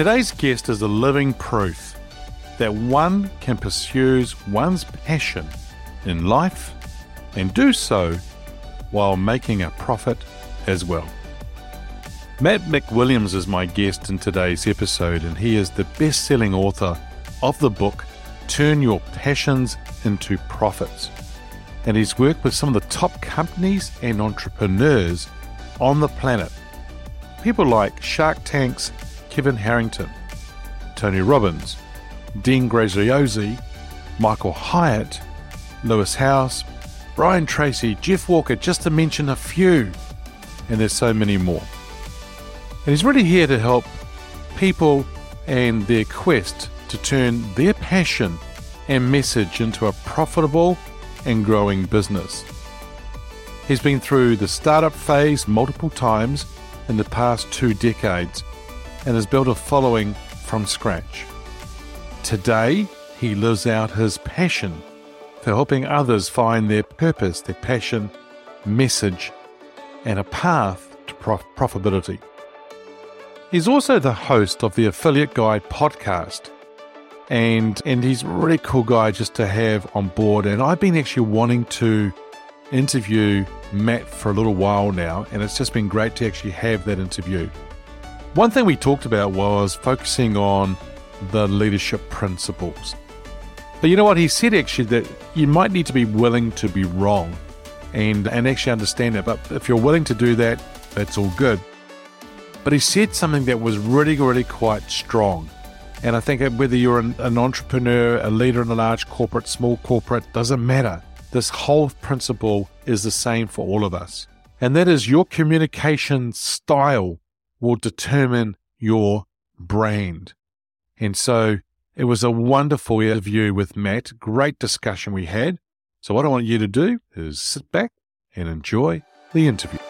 Today's guest is a living proof that one can pursue one's passion in life and do so while making a profit as well. Matt McWilliams is my guest in today's episode, and he is the best selling author of the book Turn Your Passions into Profits. And he's worked with some of the top companies and entrepreneurs on the planet. People like Shark Tank's Kevin Harrington, Tony Robbins, Dean Graziosi, Michael Hyatt, Lewis Howes, Brian Tracy, Jeff Walker, just to mention a few. And there's so many more. And he's really here to help people and their quest to turn their passion and message into a profitable and growing business. He's been through the startup phase multiple times in the past two decades and has built a following from scratch. Today, he lives out his passion for helping others find their purpose, their passion, message, and a path to prof- profitability. He's also the host of the Affiliate Guy podcast. And, and he's a really cool guy just to have on board. And I've been actually wanting to interview Matt for a little while now, and it's just been great to actually have that interview. One thing we talked about was focusing on the leadership principles. But you know what? He said actually that you might need to be willing to be wrong and, and actually understand it. But if you're willing to do that, that's all good. But he said something that was really, really quite strong. And I think whether you're an, an entrepreneur, a leader in a large corporate, small corporate, doesn't matter. This whole principle is the same for all of us. And that is your communication style will determine your brand. And so it was a wonderful interview with Matt. Great discussion we had. So, what I want you to do is sit back and enjoy the interview.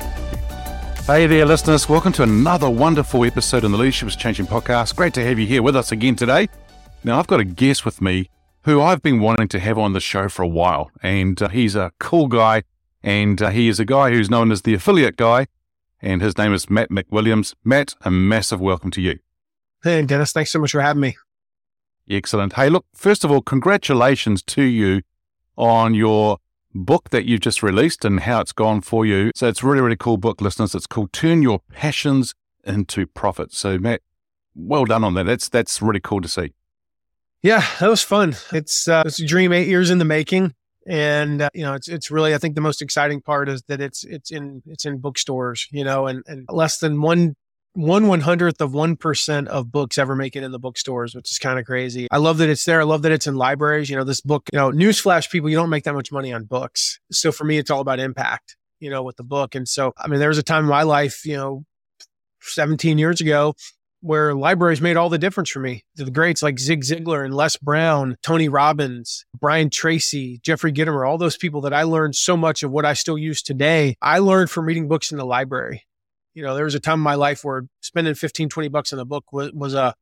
Hey there, listeners. Welcome to another wonderful episode on the Leadership is Changing podcast. Great to have you here with us again today. Now, I've got a guest with me who I've been wanting to have on the show for a while, and uh, he's a cool guy, and uh, he is a guy who's known as the affiliate guy, and his name is Matt McWilliams. Matt, a massive welcome to you. Hey, Dennis. Thanks so much for having me. Excellent. Hey, look, first of all, congratulations to you on your book that you've just released and how it's gone for you. So it's really, really cool book, listeners. It's called Turn Your Passions into Profit. So Matt, well done on that. That's that's really cool to see. Yeah, that was fun. It's uh, it's a dream eight years in the making, and uh, you know it's it's really I think the most exciting part is that it's it's in it's in bookstores, you know, and and less than one one one hundredth of one percent of books ever make it in the bookstores, which is kind of crazy. I love that it's there. I love that it's in libraries. You know, this book, you know, newsflash people, you don't make that much money on books. So for me, it's all about impact, you know, with the book. And so, I mean, there was a time in my life, you know, 17 years ago where libraries made all the difference for me. The greats like Zig Ziglar and Les Brown, Tony Robbins, Brian Tracy, Jeffrey Gitomer, all those people that I learned so much of what I still use today. I learned from reading books in the library you know, there was a time in my life where spending 15, 20 bucks on a book was, was a,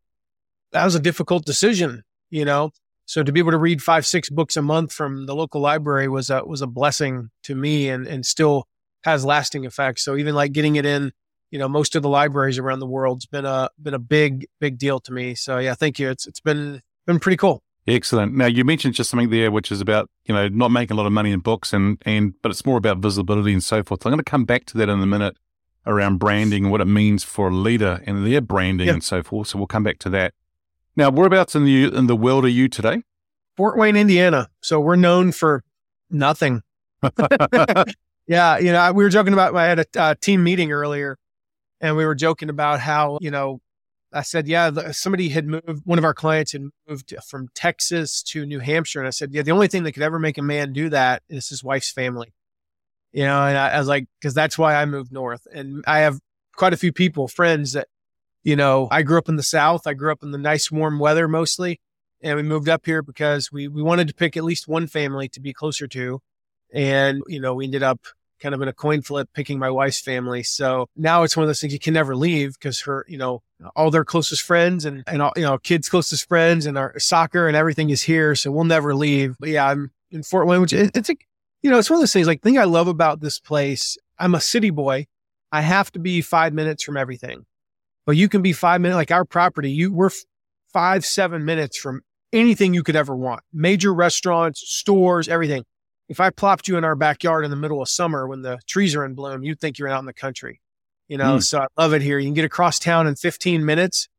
that was a difficult decision, you know? So to be able to read five, six books a month from the local library was a, was a blessing to me and, and still has lasting effects. So even like getting it in, you know, most of the libraries around the world's been a, been a big, big deal to me. So yeah, thank you. It's, it's been, been pretty cool. Excellent. Now you mentioned just something there, which is about you know not making a lot of money in books, and and but it's more about visibility and so forth. I'm going to come back to that in a minute around branding and what it means for a leader and their branding yep. and so forth. So we'll come back to that. Now, whereabouts in the in the world are you today? Fort Wayne, Indiana. So we're known for nothing. yeah, you know, we were joking about. I had a uh, team meeting earlier, and we were joking about how you know. I said, yeah, somebody had moved. One of our clients had moved from Texas to New Hampshire, and I said, yeah, the only thing that could ever make a man do that is his wife's family you know, and I, I was like, because that's why I moved north. And I have quite a few people, friends that You know, I grew up in the South. I grew up in the nice warm weather mostly. And we moved up here because we, we wanted to pick at least one family to be closer to. And, you know, we ended up kind of in a coin flip picking my wife's family. So now it's one of those things you can never leave because her, you know, all their closest friends and, and all, you know, kids' closest friends and our soccer and everything is here. So we'll never leave. But yeah, I'm in Fort Wayne, which it, it's a, you know, it's one of those things like the thing I love about this place. I'm a city boy. I have to be five minutes from everything, but you can be five minutes, like our property, you we're five, seven minutes from anything you could ever want. Major restaurants, stores, everything if I plopped you in our backyard in the middle of summer when the trees are in bloom, you'd think you're out in the country. You know, mm. so I love it here. You can get across town in 15 minutes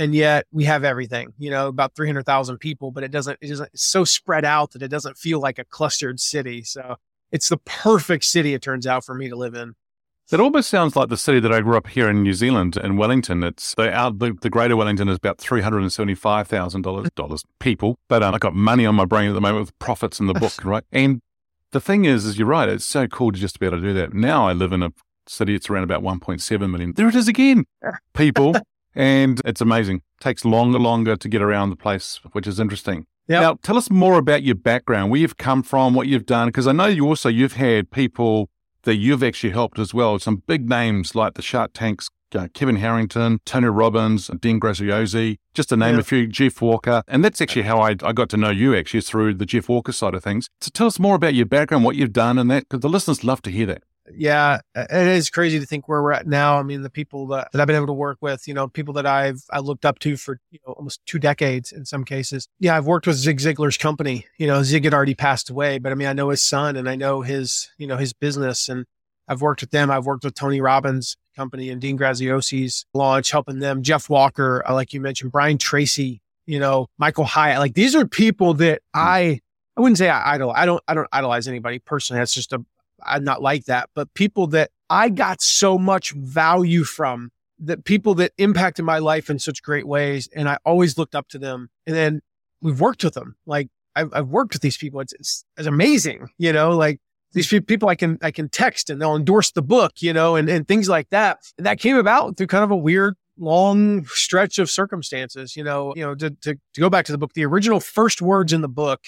and yet we have everything, you know, about 300,000 people, but it doesn't, it doesn't, it's so spread out that it doesn't feel like a clustered city. So it's the perfect city, it turns out, for me to live in. That almost sounds like the city that I grew up here in New Zealand, in Wellington. It's the out the, the Greater Wellington is about three hundred and seventy five thousand dollars dollars people, but um, I got money on my brain at the moment with profits in the book, right? And the thing is, is you're right. It's so cool to just be able to do that. Now I live in a city. It's around about 1.7 million. There it is again, people, and it's amazing. takes longer, longer to get around the place, which is interesting. Yep. Now, tell us more about your background, where you've come from, what you've done, because I know you also you've had people that you've actually helped as well. Some big names like the Shark Tanks uh, Kevin Harrington, Tony Robbins, Dean Graziosi, just to name yeah. a few, Jeff Walker. And that's actually how I, I got to know you actually through the Jeff Walker side of things. So tell us more about your background, what you've done and that, because the listeners love to hear that. Yeah, it is crazy to think where we're at now. I mean, the people that, that I've been able to work with, you know, people that I've I looked up to for you know almost two decades in some cases. Yeah, I've worked with Zig Ziglar's company. You know, Zig had already passed away, but I mean, I know his son and I know his you know his business, and I've worked with them. I've worked with Tony Robbins company and Dean Graziosi's launch, helping them. Jeff Walker, uh, like you mentioned, Brian Tracy, you know, Michael Hyatt. Like these are people that hmm. I I wouldn't say I idol. I don't I don't idolize anybody personally. That's just a I'm not like that. But people that I got so much value from that people that impacted my life in such great ways. And I always looked up to them. And then we've worked with them. Like I've, I've worked with these people. It's, it's, it's amazing, you know, like these people I can I can text and they'll endorse the book, you know, and, and things like that. And that came about through kind of a weird long stretch of circumstances, you know, you know, to, to, to go back to the book, the original first words in the book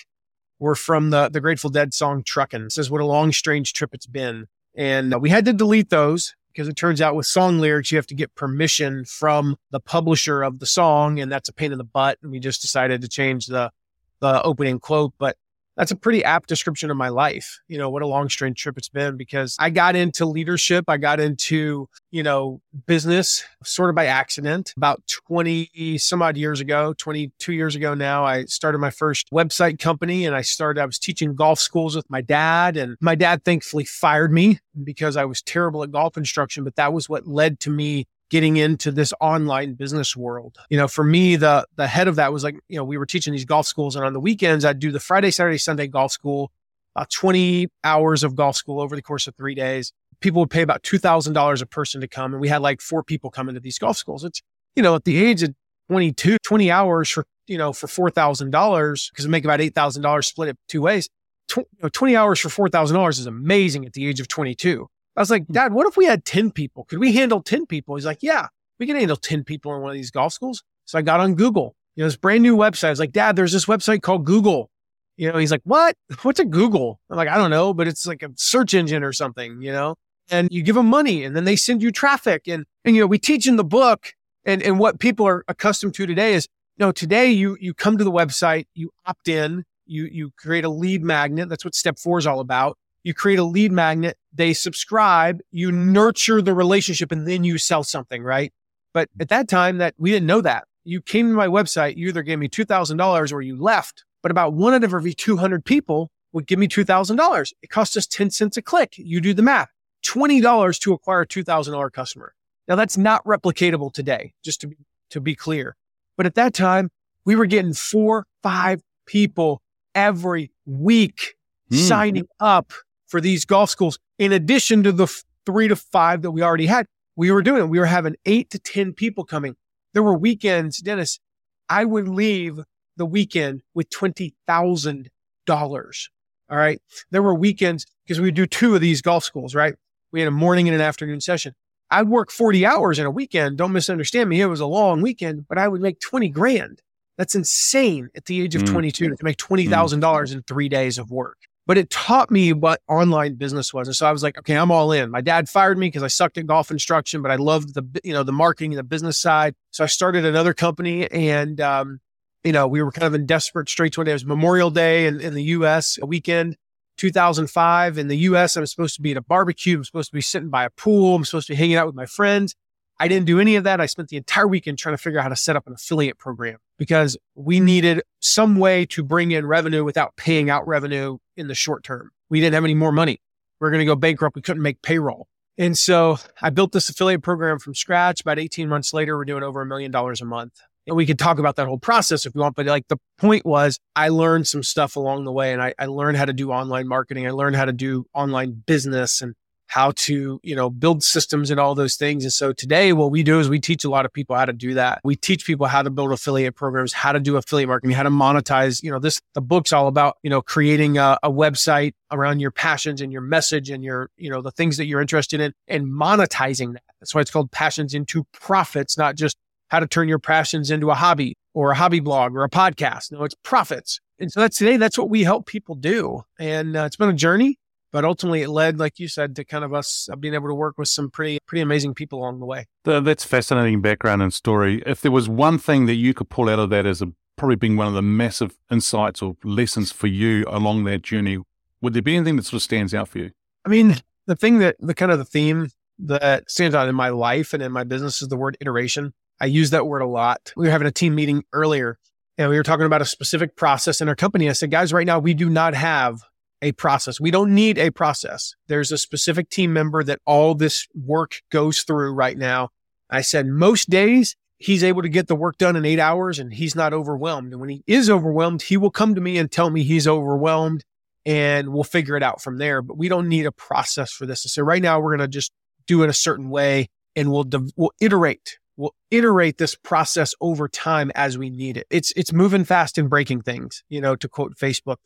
were from the, the Grateful Dead song Truckin'. It says, what a long, strange trip it's been. And uh, we had to delete those because it turns out with song lyrics, you have to get permission from the publisher of the song. And that's a pain in the butt. And we just decided to change the, the opening quote. But that's a pretty apt description of my life. You know, what a long, strange trip it's been because I got into leadership. I got into, you know, business sort of by accident about 20 some odd years ago, 22 years ago now. I started my first website company and I started, I was teaching golf schools with my dad. And my dad thankfully fired me because I was terrible at golf instruction, but that was what led to me getting into this online business world. You know, for me, the the head of that was like, you know, we were teaching these golf schools, and on the weekends, I'd do the Friday, Saturday, Sunday golf school, about 20 hours of golf school over the course of three days. People would pay about $2,000 a person to come. And we had like four people come into these golf schools. It's, you know, at the age of 22, 20 hours for, you know, for $4,000 because we make about $8,000 split it two ways. Tw- you know, 20 hours for $4,000 is amazing at the age of 22. I was like, hmm. Dad, what if we had 10 people? Could we handle 10 people? He's like, Yeah, we can handle 10 people in one of these golf schools. So I got on Google, you know, this brand new website. I was like, Dad, there's this website called Google. You know, he's like, What? What's a Google? I'm like, I don't know, but it's like a search engine or something, you know? And you give them money and then they send you traffic. And, and, you know, we teach in the book and, and what people are accustomed to today is, you know, today you, you come to the website, you opt in, you, you create a lead magnet. That's what step four is all about you create a lead magnet, they subscribe, you nurture the relationship, and then you sell something, right? But at that time that we didn't know that. You came to my website, you either gave me $2,000 or you left, but about one out of every 200 people would give me $2,000. It cost us 10 cents a click. You do the math. $20 to acquire a $2,000 customer. Now that's not replicatable today, just to be, to be clear. But at that time, we were getting four, five people every week mm. signing up for these golf schools, in addition to the three to five that we already had, we were doing, we were having eight to 10 people coming. There were weekends, Dennis, I would leave the weekend with $20,000. All right. There were weekends because we would do two of these golf schools, right? We had a morning and an afternoon session. I'd work 40 hours in a weekend. Don't misunderstand me. It was a long weekend, but I would make 20 grand. That's insane at the age of mm. 22 to make $20,000 mm. in three days of work. But it taught me what online business was. And so I was like, okay, I'm all in. My dad fired me because I sucked at golf instruction, but I loved the, you know, the marketing and the business side. So I started another company and, um, you know, we were kind of in desperate straits one day. It was Memorial Day in, in the US, a weekend. 2005 in the US, I'm supposed to be at a barbecue. I'm supposed to be sitting by a pool. I'm supposed to be hanging out with my friends. I didn't do any of that. I spent the entire weekend trying to figure out how to set up an affiliate program because we hmm. needed some way to bring in revenue without paying out revenue in the short term. We didn't have any more money. We are going to go bankrupt. We couldn't make payroll. And so I built this affiliate program from scratch. About 18 months later, we're doing over a million dollars a month. And we could talk about that whole process if you want, but like the point was I learned some stuff along the way and I, I learned how to do online marketing. I learned how to do online business and how to, you know, build systems and all those things. And so today what we do is we teach a lot of people how to do that. We teach people how to build affiliate programs, how to do affiliate marketing, how to monetize, you know, this, the book's all about, you know, creating a, a website around your passions and your message and your, you know, the things that you're interested in and monetizing that. That's why it's called passions into profits, not just how to turn your passions into a hobby or a hobby blog or a podcast. No, it's profits. And so that's today, that's what we help people do. And uh, it's been a journey, but ultimately it led, like you said, to kind of us uh, being able to work with some pretty, pretty amazing people along the way. That's fascinating background and story. If there was one thing that you could pull out of that as a, probably being one of the massive insights or lessons for you along that journey, would there be anything that sort of stands out for you? I mean, the thing that the kind of the theme that stands out in my life and in my business is the word iteration. I use that word a lot. We were having a team meeting earlier and we were talking about a specific process in our company. I said, guys, right now we do not have a process. We don't need a process. There's a specific team member that all this work goes through right now. I said, most days he's able to get the work done in eight hours and he's not overwhelmed. And when he is overwhelmed, he will come to me and tell me he's overwhelmed and we'll figure it out from there. But we don't need a process for this. So right now we're going to just do it a certain way and we'll, we'll iterate we'll iterate this process over time as we need it. It's it's moving fast and breaking things, you know, to quote Facebook.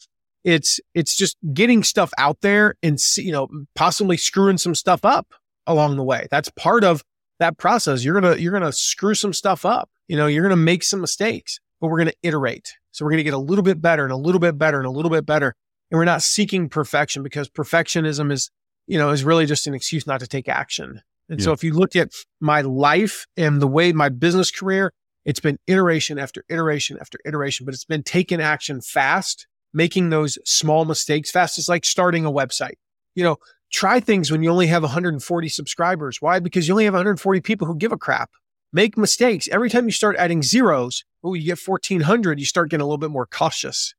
It's it's just getting stuff out there and you know, possibly screwing some stuff up along the way. That's part of that process. You're going to you're to screw some stuff up. You know, you're going to make some mistakes, but we're going to iterate. So we're going to get a little bit better and a little bit better and a little bit better. And we're not seeking perfection because perfectionism is, you know, is really just an excuse not to take action. And yeah. so if you look at my life and the way my business career, it's been iteration after iteration after iteration, but it's been taking action fast, making those small mistakes fast. is like starting a website. You know, try things when you only have 140 subscribers. Why? Because you only have 140 people who give a crap. Make mistakes. Every time you start adding zeros, oh, you get 1400, you start getting a little bit more cautious.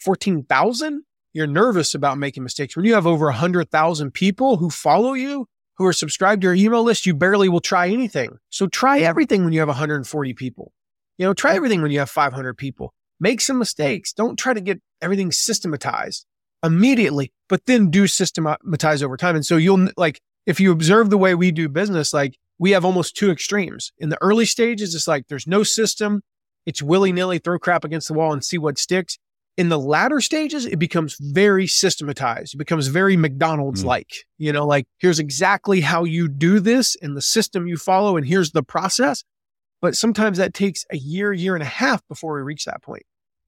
14,000? You're nervous about making mistakes. When you have over 100,000 people who follow you, who are subscribed to your email list, you barely will try anything. So try everything when you have 140 people. You know, try everything when you have 500 people. Make some mistakes. Don't try to get everything systematized immediately, but then do systematize over time. And so you'll like, if you observe the way we do business, like we have almost two extremes. In the early stages, it's like there's no system. It's willy nilly, throw crap against the wall and see what sticks in the latter stages, it becomes very systematized. It becomes very McDonald's like, mm. you know, like here's exactly how you do this and the system you follow, and here's the process. But sometimes that takes a year, year and a half before we reach that point.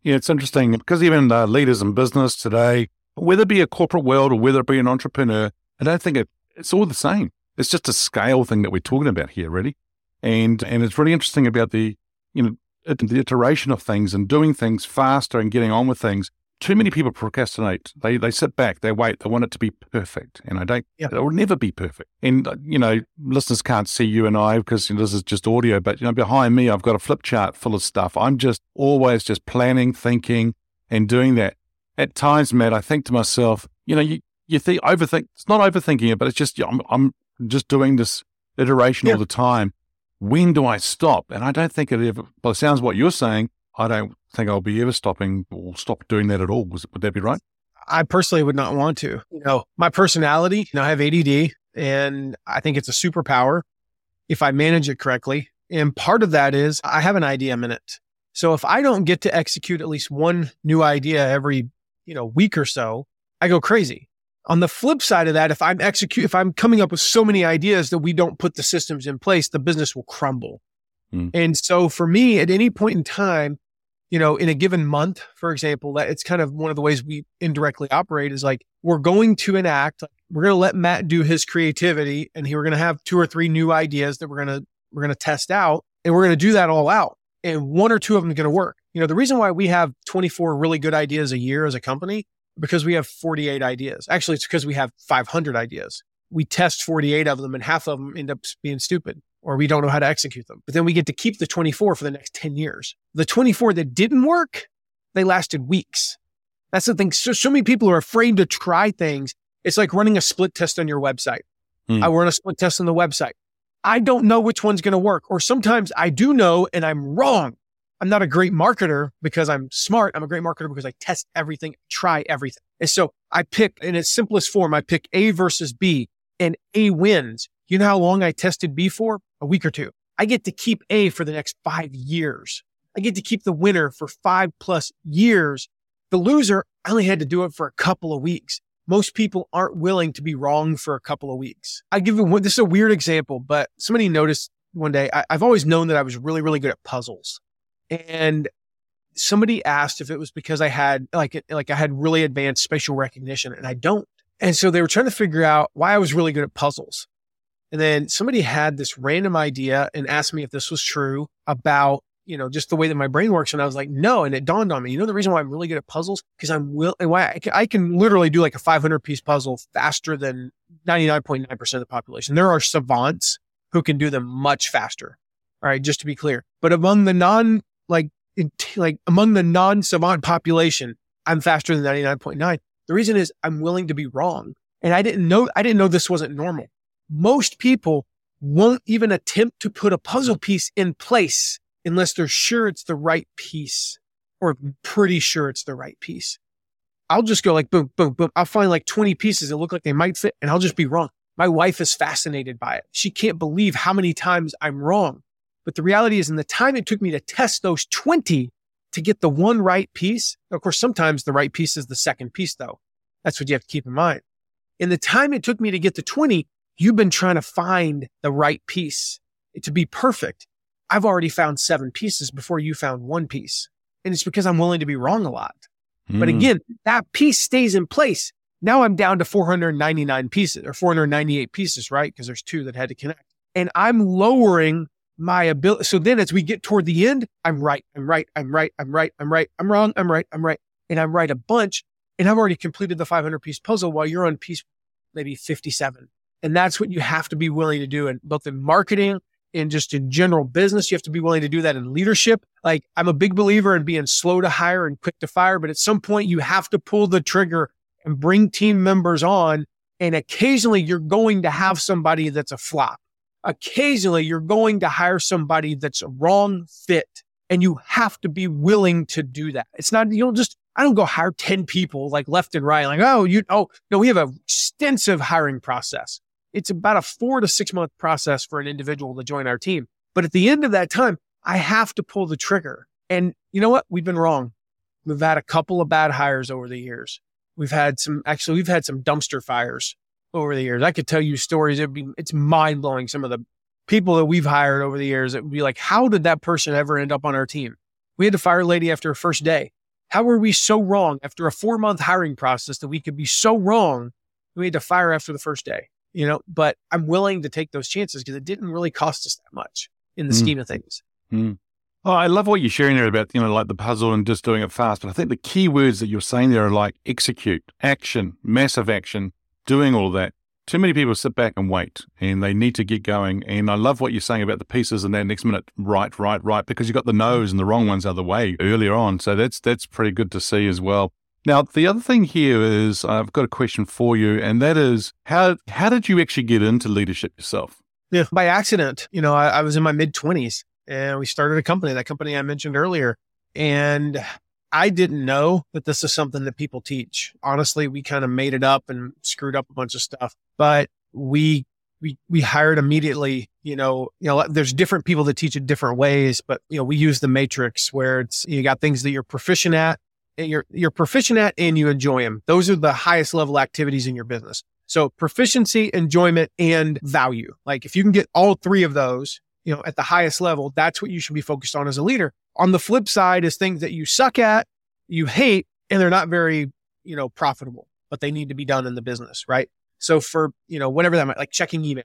Yeah, it's interesting because even uh, leaders in business today, whether it be a corporate world or whether it be an entrepreneur, I don't think it, it's all the same. It's just a scale thing that we're talking about here, really. And and it's really interesting about the you know the iteration of things and doing things faster and getting on with things. Too many people procrastinate. They they sit back. They wait. They want it to be perfect, and I don't. It will never be perfect. And uh, you know, listeners can't see you and I because you know, this is just audio. But you know, behind me, I've got a flip chart full of stuff. I'm just always just planning, thinking, and doing that. At times, Matt, I think to myself, you know, you you think overthink. It's not overthinking it, but it's just I'm I'm just doing this iteration yeah. all the time when do I stop? And I don't think it ever, by the sounds of what you're saying, I don't think I'll be ever stopping or stop doing that at all. Was, would that be right? I personally would not want to. You know, my personality, you know, I have ADD and I think it's a superpower if I manage it correctly. And part of that is I have an idea a minute. So if I don't get to execute at least one new idea every, you know, week or so, I go crazy. On the flip side of that, if I'm execute, if I'm coming up with so many ideas that we don't put the systems in place, the business will crumble. Mm. And so for me, at any point in time, you know, in a given month, for example, that it's kind of one of the ways we indirectly operate is like we're going to enact, we're going to let Matt do his creativity and he, we're going to have two or three new ideas that we're going to, we're going to test out and we're going to do that all out. And one or two of them are going to work. You know, the reason why we have 24 really good ideas a year as a company, because we have 48 ideas. Actually, it's because we have 500 ideas. We test 48 of them and half of them end up being stupid or we don't know how to execute them. But then we get to keep the 24 for the next 10 years. The 24 that didn't work, they lasted weeks. That's the thing. So, so many people are afraid to try things. It's like running a split test on your website. Hmm. I run a split test on the website. I don't know which one's going to work. Or sometimes I do know and I'm wrong. I'm not a great marketer because I'm smart. I'm a great marketer because I test everything, try everything. And so I pick in its simplest form, I pick A versus B and A wins. You know how long I tested B for? A week or two. I get to keep A for the next five years. I get to keep the winner for five plus years. The loser, I only had to do it for a couple of weeks. Most people aren't willing to be wrong for a couple of weeks. I give you one, this is a weird example, but somebody noticed one day, I, I've always known that I was really, really good at puzzles. And somebody asked if it was because I had like, like I had really advanced spatial recognition and I don't. And so they were trying to figure out why I was really good at puzzles. And then somebody had this random idea and asked me if this was true about, you know, just the way that my brain works. And I was like, no. And it dawned on me, you know, the reason why I'm really good at puzzles because I'm will and why I can, I can literally do like a 500 piece puzzle faster than 99.9% of the population. There are savants who can do them much faster. All right. Just to be clear, but among the non, like, like among the non savant population, I'm faster than 99.9. The reason is I'm willing to be wrong. And I didn't know, I didn't know this wasn't normal most people won't even attempt to put a puzzle piece in place unless they're sure it's the right piece or pretty sure it's the right piece. I'll just go like boom, boom, boom. I'll find like 20 pieces that look like they might fit and I'll just be wrong. My wife is fascinated by it. She can't believe how many times I'm wrong. But the reality is in the time it took me to test those 20 to get the one right piece. Of course, sometimes the right piece is the second piece though. That's what you have to keep in mind. In the time it took me to get to 20, You've been trying to find the right piece to be perfect. I've already found seven pieces before you found one piece. And it's because I'm willing to be wrong a lot. Mm. But hmm. again, that piece stays in place. Now I'm down to 499 pieces or 498 pieces, right? Because there's two that had to connect. And I'm lowering my ability. So then as we get toward the end, I'm right. I'm right. I'm right. I'm right. I'm right. I'm wrong. I'm right. I'm right. And I'm right a bunch. And I've already completed the 500 piece puzzle while you're on piece maybe 57. And that's what you have to be willing to do. And both in marketing and just in general business, you have to be willing to do that in leadership. Like I'm a big believer in being slow to hire and quick to fire, but at some point you have to pull the trigger and bring team members on. And occasionally you're going to have somebody that's a flop. Occasionally you're going to hire somebody that's a wrong fit and you have to be willing to do that. It's not, you don't just, I don't go hire 10 people like left and right. Like, oh, you, oh, no, we have an extensive hiring process it's about a four to six month process for an individual to join our team. But at the end of that time, I have to pull the trigger. And you know what? We've been wrong. We've had a couple of bad hires over the years. We've had some, actually, we've had some dumpster fires over the years. I could tell you stories. It'd be, it's mind blowing. Some of the people that we've hired over the years, it would be like, how did that person ever end up on our team? We had to fire a lady after a first day. How were we so wrong after a four month hiring process that we could be so wrong? We had to fire after the first day you know, but I'm willing to take those chances because it didn't really cost us that much in the mm. scheme of things. Mm. Oh, I love what you're sharing there about, you know, like the puzzle and just doing it fast. But I think the key words that you're saying there are like execute, action, massive action, doing all that. Too many people sit back and wait and they need to get going. And I love what you're saying about the pieces and that next minute, right, right, right, because you've got the no's and the wrong ones out the way earlier on. So that's that's pretty good to see as well. Now, the other thing here is I've got a question for you, and that is how how did you actually get into leadership yourself? Yeah, by accident. You know, I, I was in my mid twenties, and we started a company. That company I mentioned earlier, and I didn't know that this is something that people teach. Honestly, we kind of made it up and screwed up a bunch of stuff, but we we we hired immediately. You know, you know, there's different people that teach it different ways, but you know, we use the matrix where it's you got things that you're proficient at Eh, you're you're proficient at and you enjoy them. Those are the highest level activities in your business. So proficiency, enjoyment, and value. Like if you can get all three of those, you know, at the highest level, that's what you should be focused on as a leader. On the flip side is things that you suck at, you hate, and they're not very, you know, profitable, but they need to be done in the business, right? So for, you know, whatever that might like checking email,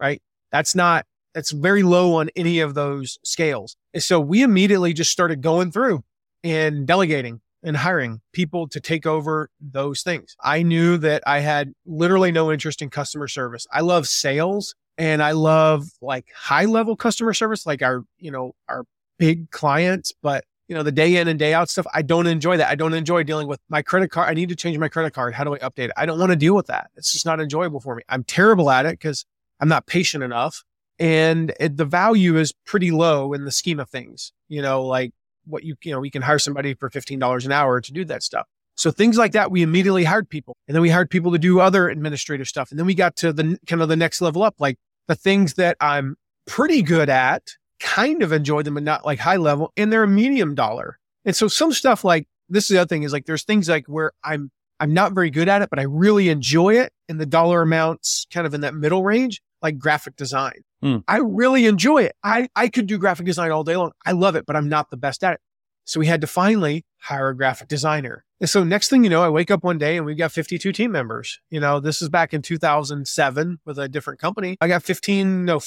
right? That's not, that's very low on any of those scales. And so we immediately just started going through and delegating and hiring people to take over those things. I knew that I had literally no interest in customer service. I love sales and I love like high level customer service, like our, you know, our big clients, but you know, the day in and day out stuff, I don't enjoy that. I don't enjoy dealing with my credit card. I need to change my credit card. How do I update it? I don't want to deal with that. It's just not enjoyable for me. I'm terrible at it because I'm not patient enough. And it, the value is pretty low in the scheme of things. You know, like what you, you know, we can hire somebody for $15 an hour to do that stuff. So things like that, we immediately hired people and then we hired people to do other administrative stuff. And then we got to the kind of the next level up, like the things that I'm pretty good at, kind of enjoy them, but not like high level and they're a medium dollar. And so some stuff like this is the other thing is like there's things like where I'm, I'm not very good at it, but I really enjoy it. And the dollar amounts kind of in that middle range, like graphic design. Mm. I really enjoy it. I, I could do graphic design all day long. I love it, but I'm not the best at it. So we had to finally hire a graphic designer. And so next thing you know, I wake up one day and we've got 52 team members. You know, this is back in 2007 with a different company. I got 15, no,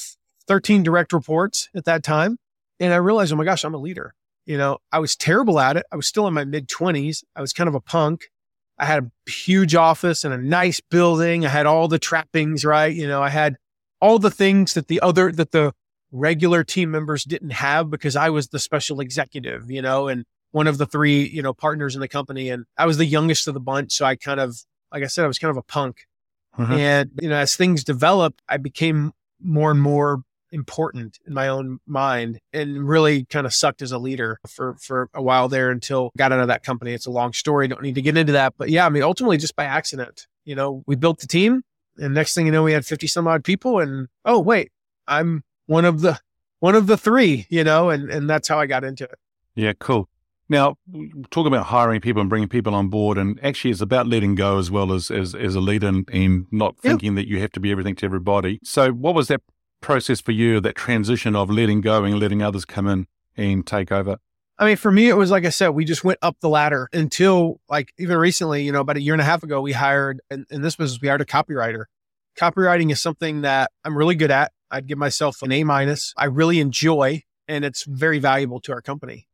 13 direct reports at that time. And I realized, oh my gosh, I'm a leader. You know, I was terrible at it. I was still in my mid 20s. I was kind of a punk. I had a huge office and a nice building. I had all the trappings, right? You know, I had all the things that the other, that the regular team members didn't have because I was the special executive, you know, and one of the three, you know, partners in the company. And I was the youngest of the bunch. So I kind of, like I said, I was kind of a punk. Uh-huh. And, you know, as things developed, I became more and more important in my own mind and really kind of sucked as a leader for for a while there until got out of that company. It's a long story. Don't need to get into that. But yeah, I mean ultimately just by accident. You know, we built the team and next thing you know, we had 50 some odd people and, oh, wait, I'm one of the, one of the three, you know, and, and that's how I got into it. Yeah, cool. Now, talk about hiring people and bringing people on board, and actually, it's about letting go as well as as, as a leader and, and not thinking that you have to be everything to everybody. So, what was that process for you? That transition of letting go and letting others come in and take over? I mean, for me, it was like I said, we just went up the ladder until like even recently, you know, about a year and a half ago, we hired, and, and this was, we hired a copywriter. Copywriting is something that I'm really good at. I'd give myself an A minus. I really enjoy, and it's very valuable to our company.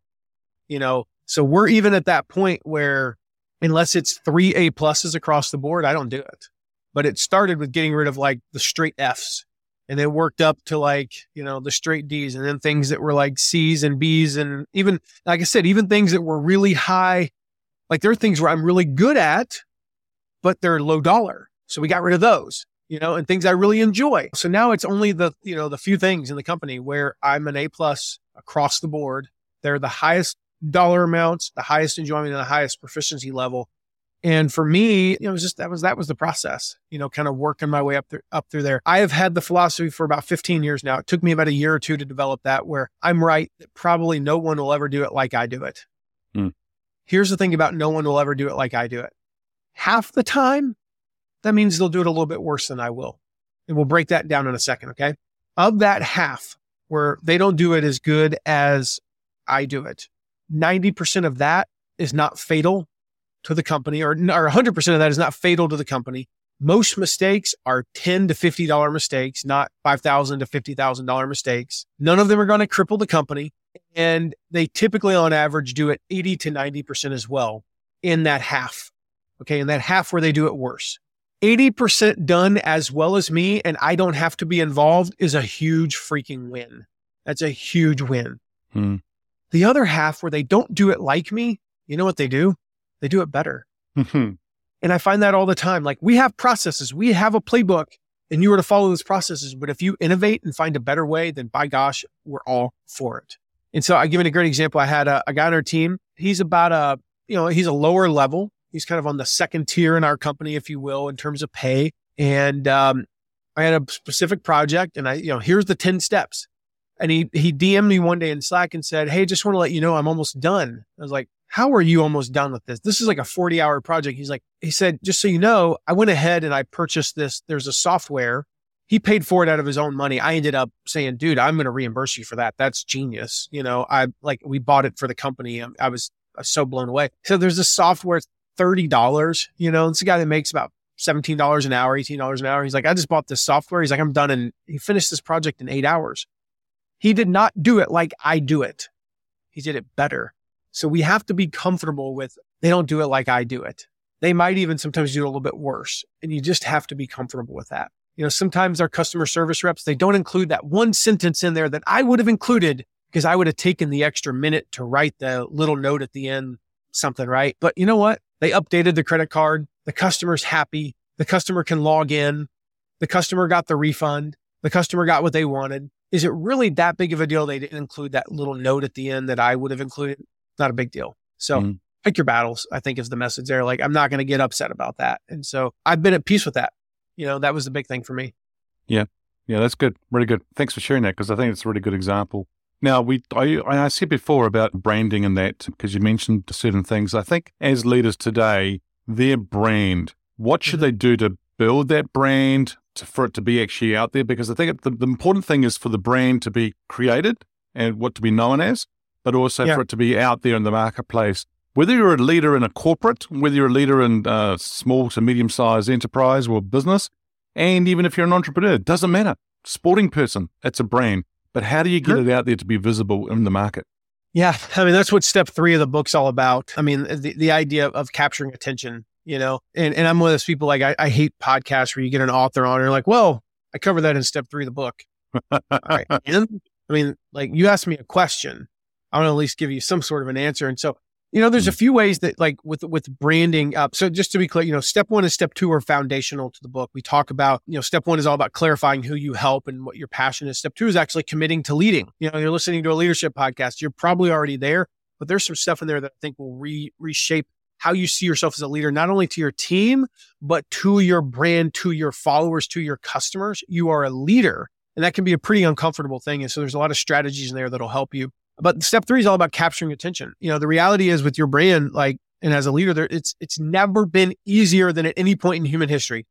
You know, so we're even at that point where unless it's three A pluses across the board, I don't do it. But it started with getting rid of like the straight Fs and then worked up to like you know the straight D's, and then things that were like C's and B's, and even like I said, even things that were really high. Like there are things where I'm really good at, but they're low dollar, so we got rid of those. You know, and things I really enjoy. So now it's only the you know the few things in the company where I'm an A plus across the board. They're the highest dollar amounts, the highest enjoyment, and the highest proficiency level. And for me, you know, it was just that was that was the process, you know, kind of working my way up there, up through there. I have had the philosophy for about 15 years now. It took me about a year or two to develop that where I'm right that probably no one will ever do it like I do it. Hmm. Here's the thing about no one will ever do it like I do it. Half the time, that means they'll do it a little bit worse than I will. And we'll break that down in a second. Okay. Of that half where they don't do it as good as I do it, 90% of that is not fatal to the company or, or 100% of that is not fatal to the company. Most mistakes are 10 to $50 mistakes, not 5,000 to $50,000 mistakes. None of them are going to cripple the company. And they typically on average do it 80 to 90% as well in that half. Okay. In that half where they do it worse. 80% done as well as me and I don't have to be involved is a huge freaking win. That's a huge win. Hmm. The other half where they don't do it like me, you know what they do? They do it better. Mm-hmm. And I find that all the time. Like we have processes, we have a playbook, and you were to follow those processes. But if you innovate and find a better way, then by gosh, we're all for it. And so I give it a great example. I had a, a guy on our team. He's about a, you know, he's a lower level. He's kind of on the second tier in our company, if you will, in terms of pay. And um, I had a specific project, and I, you know, here's the ten steps. And he he DM'd me one day in Slack and said, "Hey, just want to let you know I'm almost done." I was like, how are you almost done with this? This is like a 40 hour project. He's like, he said, just so you know, I went ahead and I purchased this. There's a software. He paid for it out of his own money. I ended up saying, dude, I'm going to reimburse you for that. That's genius. You know, I like, we bought it for the company. I, I was, I was so blown away. So there's a software, $30, you know, it's a guy that makes about $17 an hour, $18 an hour. He's like, I just bought this software. He's like, I'm done. And he finished this project in eight hours. He did not do it like I do it. He did it better. So we have to be comfortable with they don't do it like I do it. They might even sometimes do it a little bit worse. And you just have to be comfortable with that. You know, sometimes our customer service reps, they don't include that one sentence in there that I would have included because I would have taken the extra minute to write the little note at the end, something, right? But you know what? They updated the credit card. The customer's happy. The customer can log in. The customer got the refund. The customer got what they wanted. Is it really that big of a deal they didn't include that little note at the end that I would have included? Not a big deal. So mm. pick your battles, I think is the message there. Like, I'm not going to get upset about that. And so I've been at peace with that. You know, that was the big thing for me. Yeah. Yeah. That's good. Really good. Thanks for sharing that because I think it's a really good example. Now, we I, I said before about branding and that because you mentioned certain things. I think as leaders today, their brand, what should mm-hmm. they do to build that brand to, for it to be actually out there? Because I think the, the important thing is for the brand to be created and what to be known as but also yeah. for it to be out there in the marketplace. Whether you're a leader in a corporate, whether you're a leader in a small to medium sized enterprise or business, and even if you're an entrepreneur, it doesn't matter. Sporting person, it's a brand. But how do you get sure. it out there to be visible in the market? Yeah. I mean, that's what step three of the book's all about. I mean, the, the idea of capturing attention, you know, and, and I'm one of those people like, I, I hate podcasts where you get an author on and you're like, well, I cover that in step three of the book. all right. And, I mean, like you asked me a question I want to at least give you some sort of an answer. And so, you know, there's a mm. few ways that like with with branding up. So just to be clear, you know, step one and step two are foundational to the book. We talk about, you know, step one is all about clarifying who you help and what your passion is. Step two is actually committing to leading. You know, you're listening to a leadership podcast. You're probably already there, but there's some stuff in there that I think will re- reshape how you see yourself as a leader, not only to your team, but to your brand, to your followers, to your customers. You are a leader. And that can be a pretty uncomfortable thing. And so there's a lot of strategies in there that'll help you. But step three is all about capturing attention. You know, the reality is with your brand, like, and as a leader, there, it's it's never been easier than at any point in human history.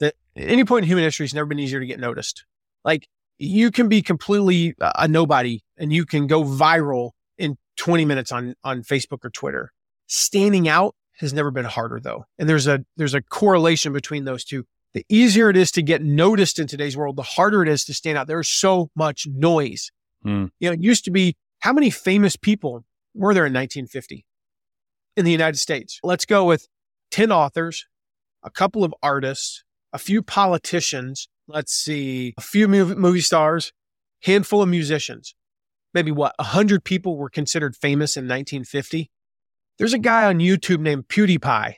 That at any point in human history, it's never been easier to get noticed. Like you can be completely a nobody and you can go viral in 20 minutes on on Facebook or Twitter. Standing out has never been harder though. And there's a there's a correlation between those two. The easier it is to get noticed in today's world, the harder it is to stand out. There's so much noise. Mm. You know, it used to be how many famous people were there in 1950 in the United States? Let's go with 10 authors, a couple of artists, a few politicians, let's see, a few movie stars, handful of musicians. Maybe what, 100 people were considered famous in 1950? There's a guy on YouTube named PewDiePie.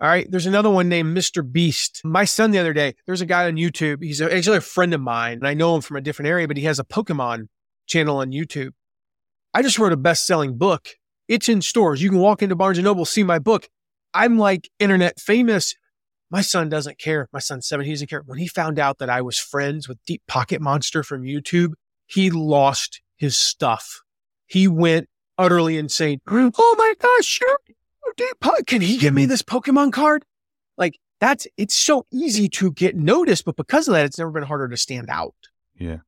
All right. There's another one named Mr. Beast. My son the other day, there's a guy on YouTube. He's actually a friend of mine and I know him from a different area, but he has a Pokemon channel on YouTube. I just wrote a best selling book. It's in stores. You can walk into Barnes and Noble, see my book. I'm like internet famous. My son doesn't care. My son's seven. He doesn't care. When he found out that I was friends with Deep Pocket Monster from YouTube, he lost his stuff. He went utterly insane. Oh my gosh, Deep Pocket. Can he give me this Pokemon card? Like that's, it's so easy to get noticed, but because of that, it's never been harder to stand out. Yeah.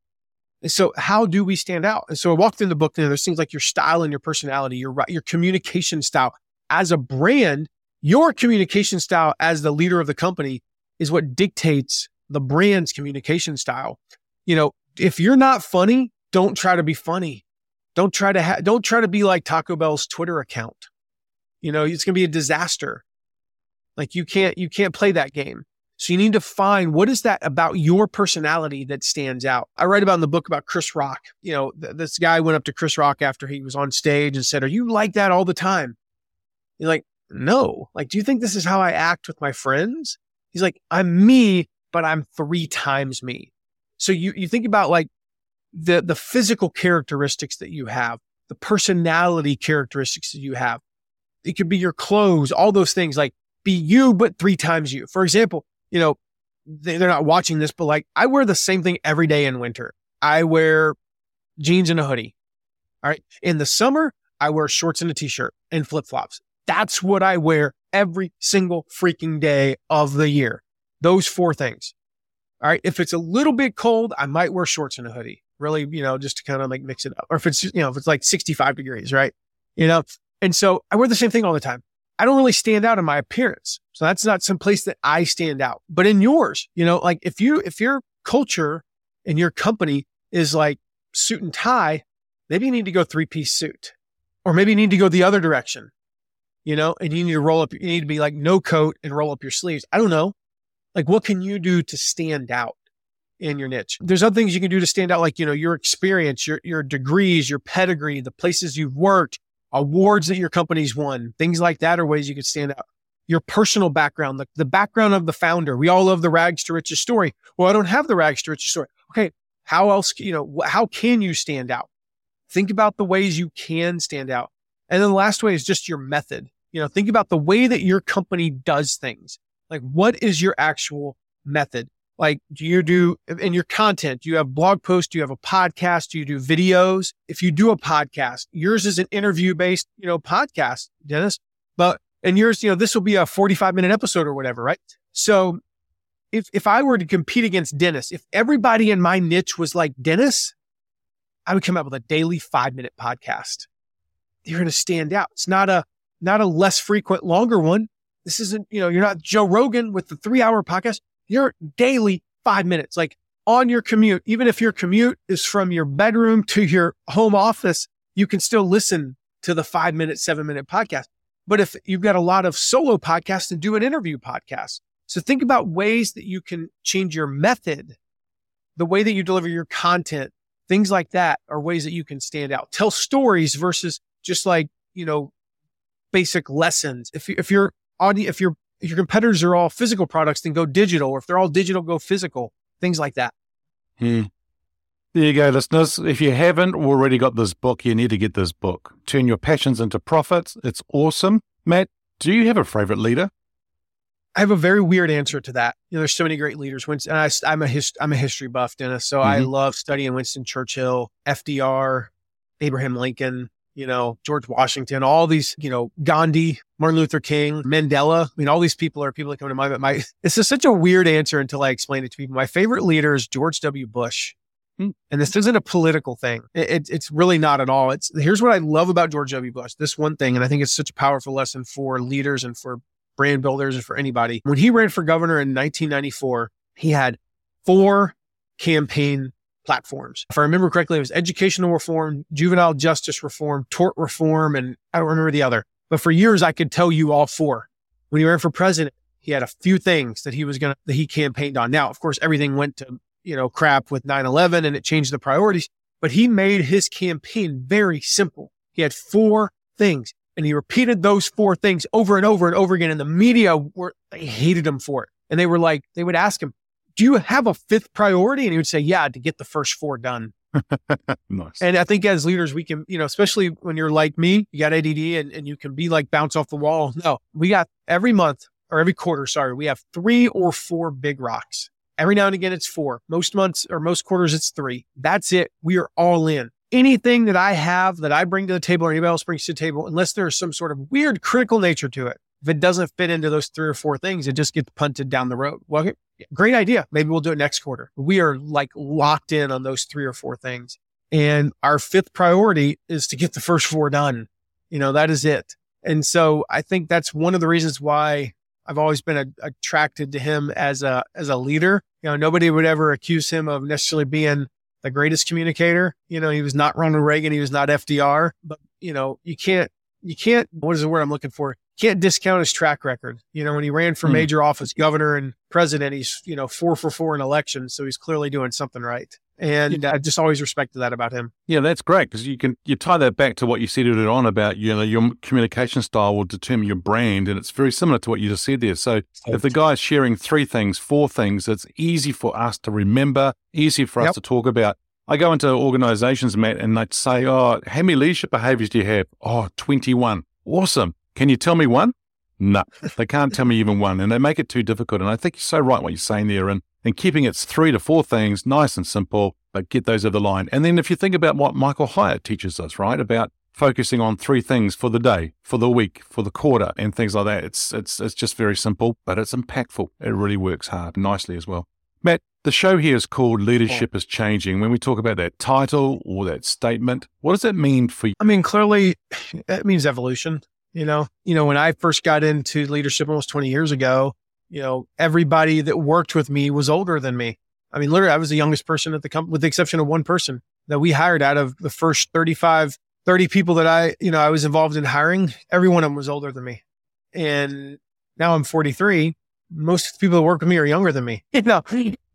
And so how do we stand out? And so I walked through the book and there's things like your style and your personality, your, your communication style as a brand, your communication style as the leader of the company is what dictates the brand's communication style. You know, if you're not funny, don't try to be funny. Don't try to ha- don't try to be like Taco Bell's Twitter account. You know, it's going to be a disaster. Like you can't you can't play that game. So you need to find what is that about your personality that stands out. I write about in the book about Chris Rock. You know, th- this guy went up to Chris Rock after he was on stage and said, "Are you like that all the time?" He's like, "No. Like, do you think this is how I act with my friends?" He's like, "I'm me, but I'm three times me." So you you think about like the the physical characteristics that you have, the personality characteristics that you have. It could be your clothes, all those things. Like be you, but three times you. For example, you know, they're not watching this, but like I wear the same thing every day in winter. I wear jeans and a hoodie. All right. In the summer, I wear shorts and a t-shirt and flip flops. That's what I wear every single freaking day of the year. Those four things. All right. If it's a little bit cold, I might wear shorts and a hoodie. Really, you know, just to kind of like mix it up. Or if it's, you know, if it's like 65 degrees, right? You know, and so I wear the same thing all the time. I don't really stand out in my appearance. So that's not some place that I stand out. But in yours, you know, like if you, if your culture and your company is like suit and tie, maybe you need to go three piece suit or maybe you need to go the other direction, you know, and you need to roll up, you need to be like no coat and roll up your sleeves. I don't know. Like what can you do to stand out? in your niche. There's other things you can do to stand out, like, you know, your experience, your, your degrees, your pedigree, the places you've worked, awards that your company's won, things like that are ways you could stand out. Your personal background, the, the background of the founder. We all love the rags to riches story. Well, I don't have the rags to riches story. Okay. How else, you know, how can you stand out? Think about the ways you can stand out. And then the last way is just your method. You know, think about the way that your company does things. Like, what is your actual method? Like, do you do in your content? Do you have blog posts? Do you have a podcast? Do you do videos? If you do a podcast, yours is an interview based, you know, podcast, Dennis. But, and yours, you know, this will be a 45 minute episode or whatever, right? So if, if I were to compete against Dennis, if everybody in my niche was like Dennis, I would come up with a daily five minute podcast. You're going to stand out. It's not a, not a less frequent, longer one. This isn't, you know, you're not Joe Rogan with the three hour podcast your daily five minutes, like on your commute, even if your commute is from your bedroom to your home office, you can still listen to the five minute, seven minute podcast. But if you've got a lot of solo podcasts, then do an interview podcast. So think about ways that you can change your method, the way that you deliver your content, things like that are ways that you can stand out. Tell stories versus just like, you know, basic lessons. If, you, if your audience, if your your competitors are all physical products, then go digital. Or if they're all digital, go physical. Things like that. Hmm. There you go, listeners. If you haven't already got this book, you need to get this book. Turn your passions into profits. It's awesome. Matt, do you have a favorite leader? I have a very weird answer to that. You know, there's so many great leaders. Winston, I, am a hist- I'm a history buff, Dennis. So mm-hmm. I love studying Winston Churchill, FDR, Abraham Lincoln you know, George Washington, all these, you know, Gandhi, Martin Luther King, Mandela. I mean, all these people are people that come to mind. But my, this is such a weird answer until I explain it to people. My favorite leader is George W. Bush. Hmm. And this isn't a political thing. It, it, it's really not at all. It's here's what I love about George W. Bush. This one thing, and I think it's such a powerful lesson for leaders and for brand builders and for anybody. When he ran for governor in 1994, he had four campaign platforms. If I remember correctly, it was educational reform, juvenile justice reform, tort reform, and I don't remember the other. But for years, I could tell you all four. When he ran for president, he had a few things that he was going to, that he campaigned on. Now, of course, everything went to, you know, crap with 9 11 and it changed the priorities, but he made his campaign very simple. He had four things and he repeated those four things over and over and over again. And the media were, they hated him for it. And they were like, they would ask him, do you have a fifth priority? And he would say, yeah, to get the first four done. nice. And I think as leaders, we can, you know, especially when you're like me, you got ADD and, and you can be like bounce off the wall. No, we got every month or every quarter, sorry, we have three or four big rocks. Every now and again, it's four. Most months or most quarters, it's three. That's it. We are all in. Anything that I have that I bring to the table or anybody else brings to the table, unless there's some sort of weird critical nature to it, if it doesn't fit into those three or four things, it just gets punted down the road. Well, great idea. Maybe we'll do it next quarter. We are like locked in on those three or four things. And our fifth priority is to get the first four done. You know, that is it. And so I think that's one of the reasons why I've always been a, attracted to him as a, as a leader. You know, nobody would ever accuse him of necessarily being the greatest communicator. You know, he was not Ronald Reagan. He was not FDR, but you know, you can't, you can't, what is the word I'm looking for? Can't discount his track record. You know, when he ran for mm. major office, governor and president, he's, you know, four for four in elections. So he's clearly doing something right. And yeah. I just always respected that about him. Yeah, that's great because you can you tie that back to what you said earlier on about you know your communication style will determine your brand, and it's very similar to what you just said there. So if the guy's sharing three things, four things, it's easy for us to remember, easy for us yep. to talk about. I go into organizations, Matt, and they say, "Oh, how many leadership behaviors do you have?" Oh, 21. Awesome. Can you tell me one? No, they can't tell me even one, and they make it too difficult. And I think you're so right what you're saying there, and and keeping it three to four things, nice and simple, but get those over the line. And then if you think about what Michael Hyatt teaches us, right, about focusing on three things for the day, for the week, for the quarter, and things like that. It's it's it's just very simple, but it's impactful. It really works hard nicely as well. Matt, the show here is called Leadership is Changing. When we talk about that title or that statement, what does it mean for you? I mean, clearly it means evolution. You know, you know, when I first got into leadership almost 20 years ago, you know, everybody that worked with me was older than me. I mean, literally, I was the youngest person at the company, with the exception of one person that we hired out of the first 35 30 people that I, you know, I was involved in hiring, every one of them was older than me. And now I'm 43. Most people that work with me are younger than me. You know,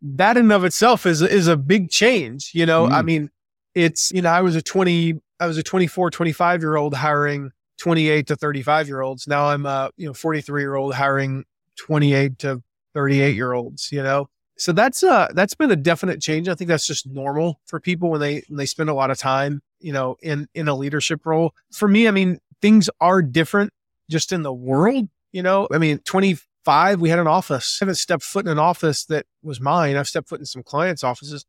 that in of itself is, is a big change. You know, mm. I mean, it's, you know, I was a 20, I was a 24, 25 year old hiring 28 to 35 year olds. Now I'm a, you know, 43 year old hiring 28 to 38 year olds, you know? So that's uh that's been a definite change. I think that's just normal for people when they when they spend a lot of time you know, in, in a leadership role. For me, I mean, things are different just in the world, you know, I mean, 25, we had an office. I haven't stepped foot in an office that was mine. I've stepped foot in some clients' offices.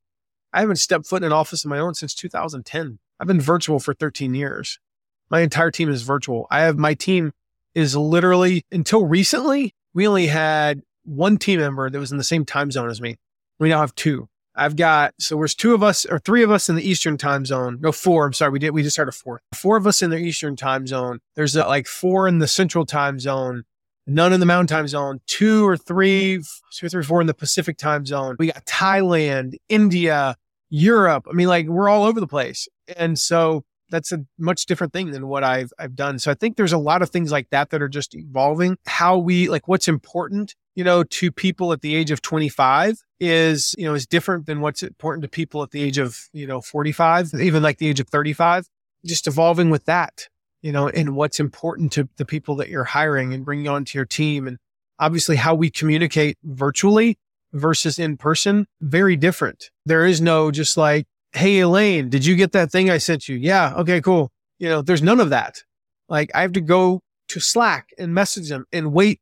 I haven't stepped foot in an office of my own since 2010. I've been virtual for 13 years. My entire team is virtual. I have my team is literally until recently, we only had one team member that was in the same time zone as me. We now have two. I've got so there's two of us or three of us in the Eastern time zone. No, four. I'm sorry, we did we just started four. Four of us in the Eastern time zone. There's uh, like four in the Central time zone, none in the Mountain time zone. Two or three, two or three, four in the Pacific time zone. We got Thailand, India, Europe. I mean, like we're all over the place, and so that's a much different thing than what I've I've done. So I think there's a lot of things like that that are just evolving. How we like what's important you know, to people at the age of 25 is, you know, is different than what's important to people at the age of, you know, 45, even like the age of 35, just evolving with that, you know, and what's important to the people that you're hiring and bringing onto your team. And obviously how we communicate virtually versus in person, very different. There is no just like, Hey, Elaine, did you get that thing I sent you? Yeah. Okay, cool. You know, there's none of that. Like I have to go to Slack and message them and wait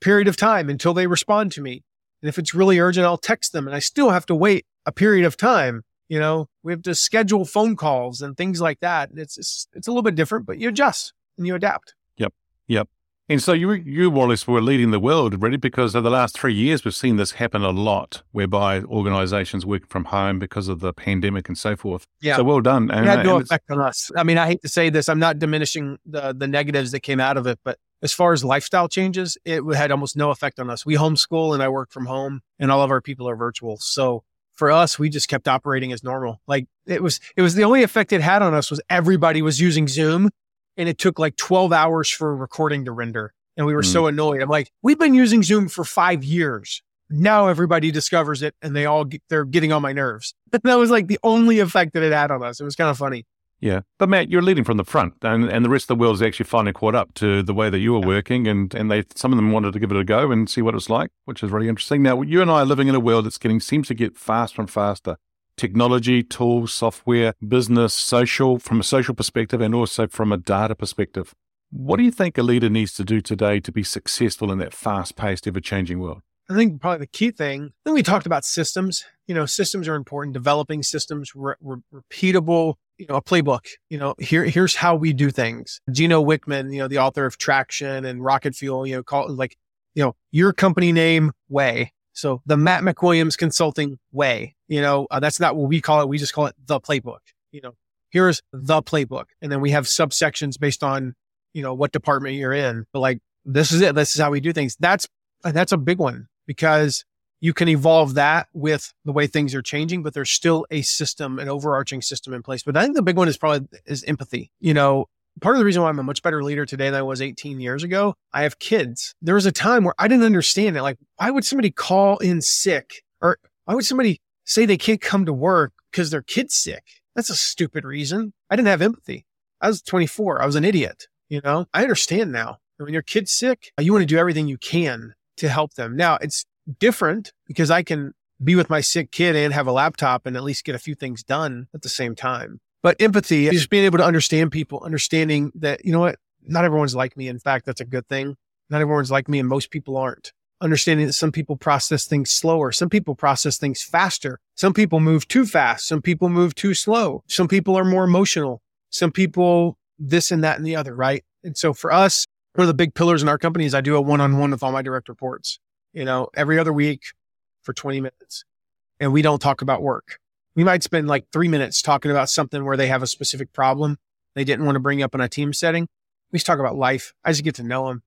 period of time until they respond to me. And if it's really urgent, I'll text them and I still have to wait a period of time. You know, we have to schedule phone calls and things like that. It's, it's, it's a little bit different, but you adjust and you adapt. Yep. Yep. And so you, you less were leading the world, really, because over the last three years, we've seen this happen a lot, whereby organizations work from home because of the pandemic and so forth. Yeah. So well done. And, it had no effect on us. I mean, I hate to say this, I'm not diminishing the, the negatives that came out of it, but as far as lifestyle changes, it had almost no effect on us. We homeschool and I work from home and all of our people are virtual. So for us, we just kept operating as normal. Like it was, it was the only effect it had on us was everybody was using Zoom and it took like 12 hours for a recording to render. And we were mm. so annoyed. I'm like, we've been using Zoom for five years. Now everybody discovers it and they all, they're getting on my nerves. But that was like the only effect that it had on us. It was kind of funny. Yeah. But Matt, you're leading from the front and, and the rest of the world is actually finally caught up to the way that you were yeah. working and, and they some of them wanted to give it a go and see what it's like, which is really interesting. Now you and I are living in a world that's getting seems to get faster and faster. Technology, tools, software, business, social, from a social perspective and also from a data perspective. What do you think a leader needs to do today to be successful in that fast paced, ever changing world? I think probably the key thing, then we talked about systems. You know, systems are important, developing systems, re- re- repeatable, you know, a playbook. You know, here here's how we do things. Gino Wickman, you know, the author of Traction and Rocket Fuel, you know, call like, you know, your company name way. So the Matt McWilliams Consulting way. You know, uh, that's not what we call it. We just call it the playbook. You know, here's the playbook, and then we have subsections based on you know what department you're in. But like, this is it. This is how we do things. That's that's a big one because you can evolve that with the way things are changing, but there's still a system, an overarching system in place. But I think the big one is probably is empathy. You know, part of the reason why I'm a much better leader today than I was 18 years ago, I have kids. There was a time where I didn't understand it. Like, why would somebody call in sick or why would somebody say they can't come to work because their kid's sick? That's a stupid reason. I didn't have empathy. I was 24. I was an idiot. You know, I understand now. When your kid's sick, uh, you want to do everything you can to help them. Now it's different because I can be with my sick kid and have a laptop and at least get a few things done at the same time. But empathy, just being able to understand people, understanding that, you know what, not everyone's like me. In fact, that's a good thing. Not everyone's like me and most people aren't. Understanding that some people process things slower. Some people process things faster. Some people move too fast. Some people move too slow. Some people are more emotional. Some people this and that and the other, right? And so for us, one of the big pillars in our company is I do a one on one with all my direct reports, you know, every other week for 20 minutes. And we don't talk about work. We might spend like three minutes talking about something where they have a specific problem they didn't want to bring up in a team setting. We just talk about life. I just get to know them.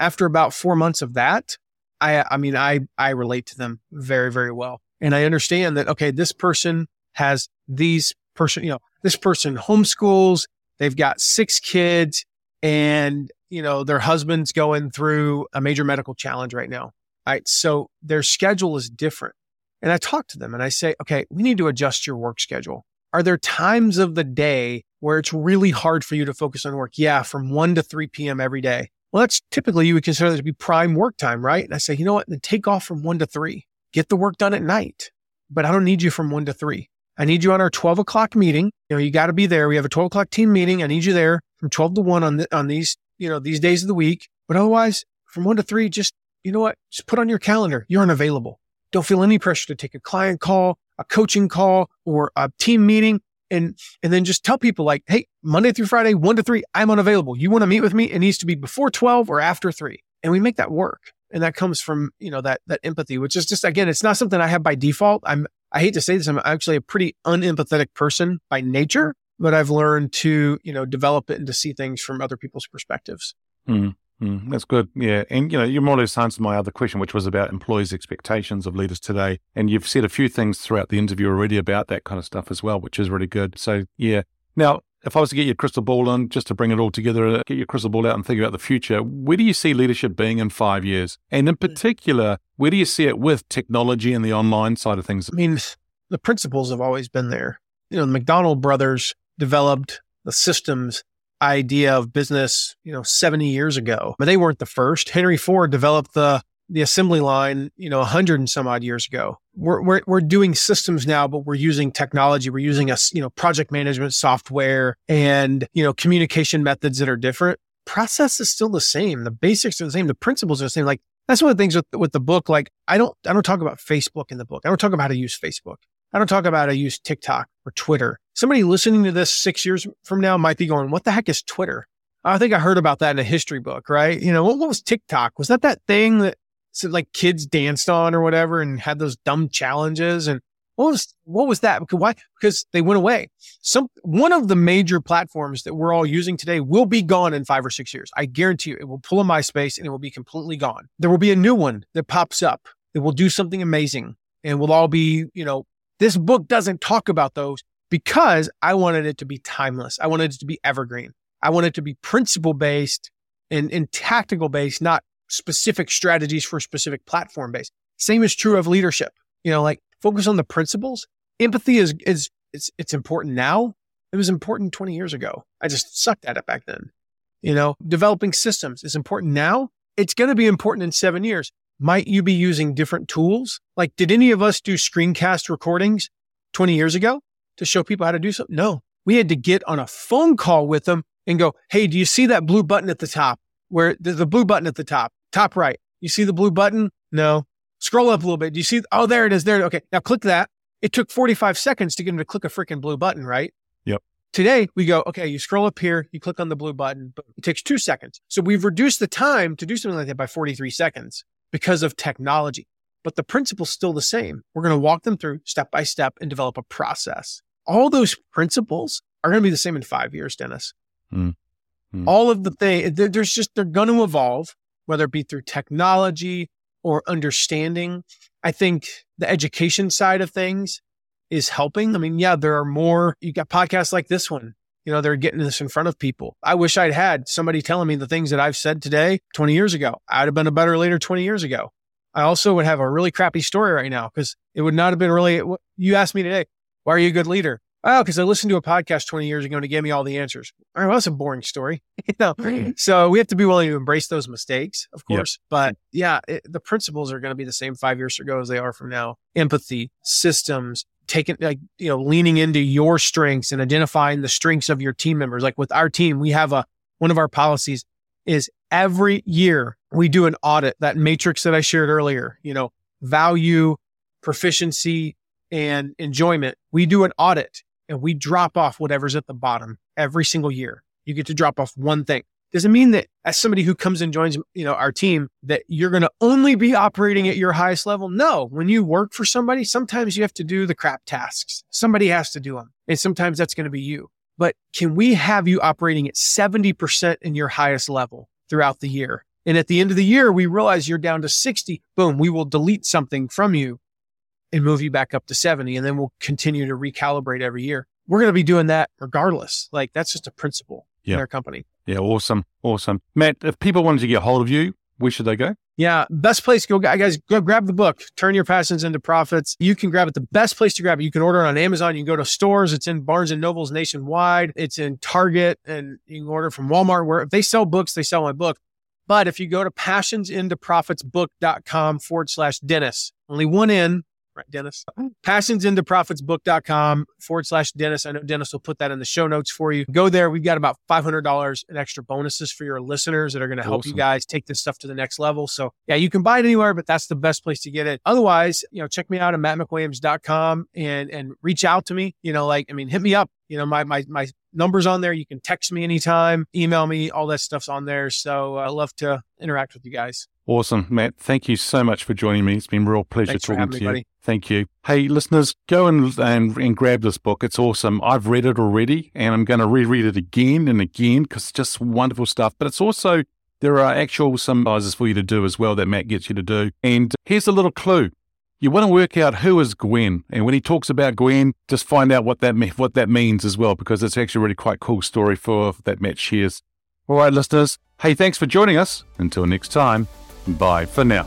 After about four months of that, I, I mean, I, I relate to them very, very well. And I understand that, okay, this person has these person, you know, this person homeschools, they've got six kids and, you know, their husband's going through a major medical challenge right now. Right. So their schedule is different. And I talk to them and I say, okay, we need to adjust your work schedule. Are there times of the day where it's really hard for you to focus on work? Yeah, from 1 to 3 p.m. every day. Well, that's typically you would consider that to be prime work time, right? And I say, you know what? Then take off from 1 to 3. Get the work done at night. But I don't need you from 1 to 3. I need you on our 12 o'clock meeting. You know, you got to be there. We have a 12 o'clock team meeting. I need you there from 12 to 1 on, the, on these, you know, these days of the week. But otherwise, from 1 to 3, just, you know what? Just put on your calendar. You're unavailable. Don't feel any pressure to take a client call, a coaching call, or a team meeting and and then just tell people like, hey, Monday through Friday, one to three, I'm unavailable. You want to meet with me? It needs to be before 12 or after three. And we make that work. And that comes from, you know, that that empathy, which is just again, it's not something I have by default. I'm I hate to say this, I'm actually a pretty unempathetic person by nature, but I've learned to, you know, develop it and to see things from other people's perspectives. Mm. Mm, that's good. Yeah. And, you know, you more or less answered my other question, which was about employees' expectations of leaders today. And you've said a few things throughout the interview already about that kind of stuff as well, which is really good. So, yeah. Now, if I was to get your crystal ball on, just to bring it all together, uh, get your crystal ball out and think about the future, where do you see leadership being in five years? And in hmm. particular, where do you see it with technology and the online side of things? I mean, the principles have always been there. You know, the McDonald brothers developed the systems idea of business, you know, 70 years ago. But they weren't the first. Henry Ford developed the the assembly line, you know, 100 and some odd years ago. We're, we're, we're doing systems now, but we're using technology. We're using a, you know, project management software and, you know, communication methods that are different. Process is still the same. The basics are the same. The principles are the same. Like that's one of the things with, with the book. Like I don't, I don't talk about Facebook in the book. I don't talk about how to use Facebook. I don't talk about to use TikTok or Twitter. Somebody listening to this six years from now might be going, what the heck is Twitter? I think I heard about that in a history book, right? You know, what, what was TikTok? Was that that thing that like kids danced on or whatever and had those dumb challenges? And what was, what was that? Because why? Because they went away. Some, one of the major platforms that we're all using today will be gone in five or six years. I guarantee you it will pull a MySpace and it will be completely gone. There will be a new one that pops up that will do something amazing and we'll all be, you know, this book doesn't talk about those because I wanted it to be timeless. I wanted it to be evergreen. I wanted it to be principle based and, and tactical based, not specific strategies for specific platform based. Same is true of leadership. You know, like focus on the principles. Empathy is, is, it's, it's important now. It was important 20 years ago. I just sucked at it back then. You know, developing systems is important now. It's going to be important in seven years might you be using different tools? Like, did any of us do screencast recordings 20 years ago to show people how to do something? No. We had to get on a phone call with them and go, Hey, do you see that blue button at the top? Where there's the blue button at the top, top right. You see the blue button? No. Scroll up a little bit. Do you see? Oh, there it is. There. Okay. Now click that. It took 45 seconds to get them to click a freaking blue button, right? Yep. Today we go, okay, you scroll up here, you click on the blue button, but it takes two seconds. So we've reduced the time to do something like that by 43 seconds because of technology. But the principle's still the same. We're going to walk them through step by step and develop a process. All those principles are going to be the same in five years, Dennis. Mm. Mm. All of the things, there's just, they're going to evolve, whether it be through technology or understanding. I think the education side of things is helping. I mean, yeah, there are more, you got podcasts like this one you know, they're getting this in front of people. I wish I'd had somebody telling me the things that I've said today 20 years ago. I'd have been a better leader 20 years ago. I also would have a really crappy story right now because it would not have been really. You asked me today, why are you a good leader? Oh, because I listened to a podcast 20 years ago and it gave me all the answers. All right, well, that's a boring story. you know? So we have to be willing to embrace those mistakes, of course. Yep. But yeah, it, the principles are going to be the same five years ago as they are from now. Empathy, systems, taking like you know leaning into your strengths and identifying the strengths of your team members like with our team we have a one of our policies is every year we do an audit that matrix that i shared earlier you know value proficiency and enjoyment we do an audit and we drop off whatever's at the bottom every single year You get to drop off one thing. Doesn't mean that as somebody who comes and joins, you know, our team, that you're going to only be operating at your highest level. No, when you work for somebody, sometimes you have to do the crap tasks. Somebody has to do them. And sometimes that's going to be you. But can we have you operating at 70% in your highest level throughout the year? And at the end of the year, we realize you're down to 60. Boom, we will delete something from you and move you back up to 70. And then we'll continue to recalibrate every year. We're going to be doing that regardless. Like that's just a principle Yeah. in our company. Yeah, awesome. Awesome. Matt, if people wanted to get a hold of you, where should they go? Yeah, best place go guys. Go grab the book. Turn your passions into profits. You can grab it. The best place to grab it. You can order it on Amazon. You can go to stores. It's in Barnes and Nobles nationwide. It's in Target, and you can order from Walmart. Where if they sell books, they sell my book. But if you go to passionsintoprofitsbook.com forward slash Dennis, only one in, right, Dennis? Passionsintoprofitsbook.com forward slash Dennis. I know Dennis will put that in the show notes for you. Go there. We've got about $500 in extra bonuses for your listeners that are going to help you guys take this stuff to the next level. So yeah, you can buy it anywhere, but that's the best place to get it. Otherwise, you know, check me out at mattmcwilliams.com and, and reach out to me. You know, like, I mean, hit me up. You know, my, my, my number's on there. You can text me anytime, email me, all that stuff's on there. So uh, I love to interact with you guys. Awesome, Matt. Thank you so much for joining me. It's been a real pleasure Thanks talking to me, you. buddy. Thank you. Hey, listeners, go and, and and grab this book. It's awesome. I've read it already, and I'm going to reread it again and again because it's just wonderful stuff. But it's also there are actual symbolizes for you to do as well that Matt gets you to do. And here's a little clue. You want to work out who is Gwen, and when he talks about Gwen, just find out what that me- what that means as well, because it's actually a really quite cool story for that Matt shares. All right, listeners. Hey, thanks for joining us. Until next time, bye for now.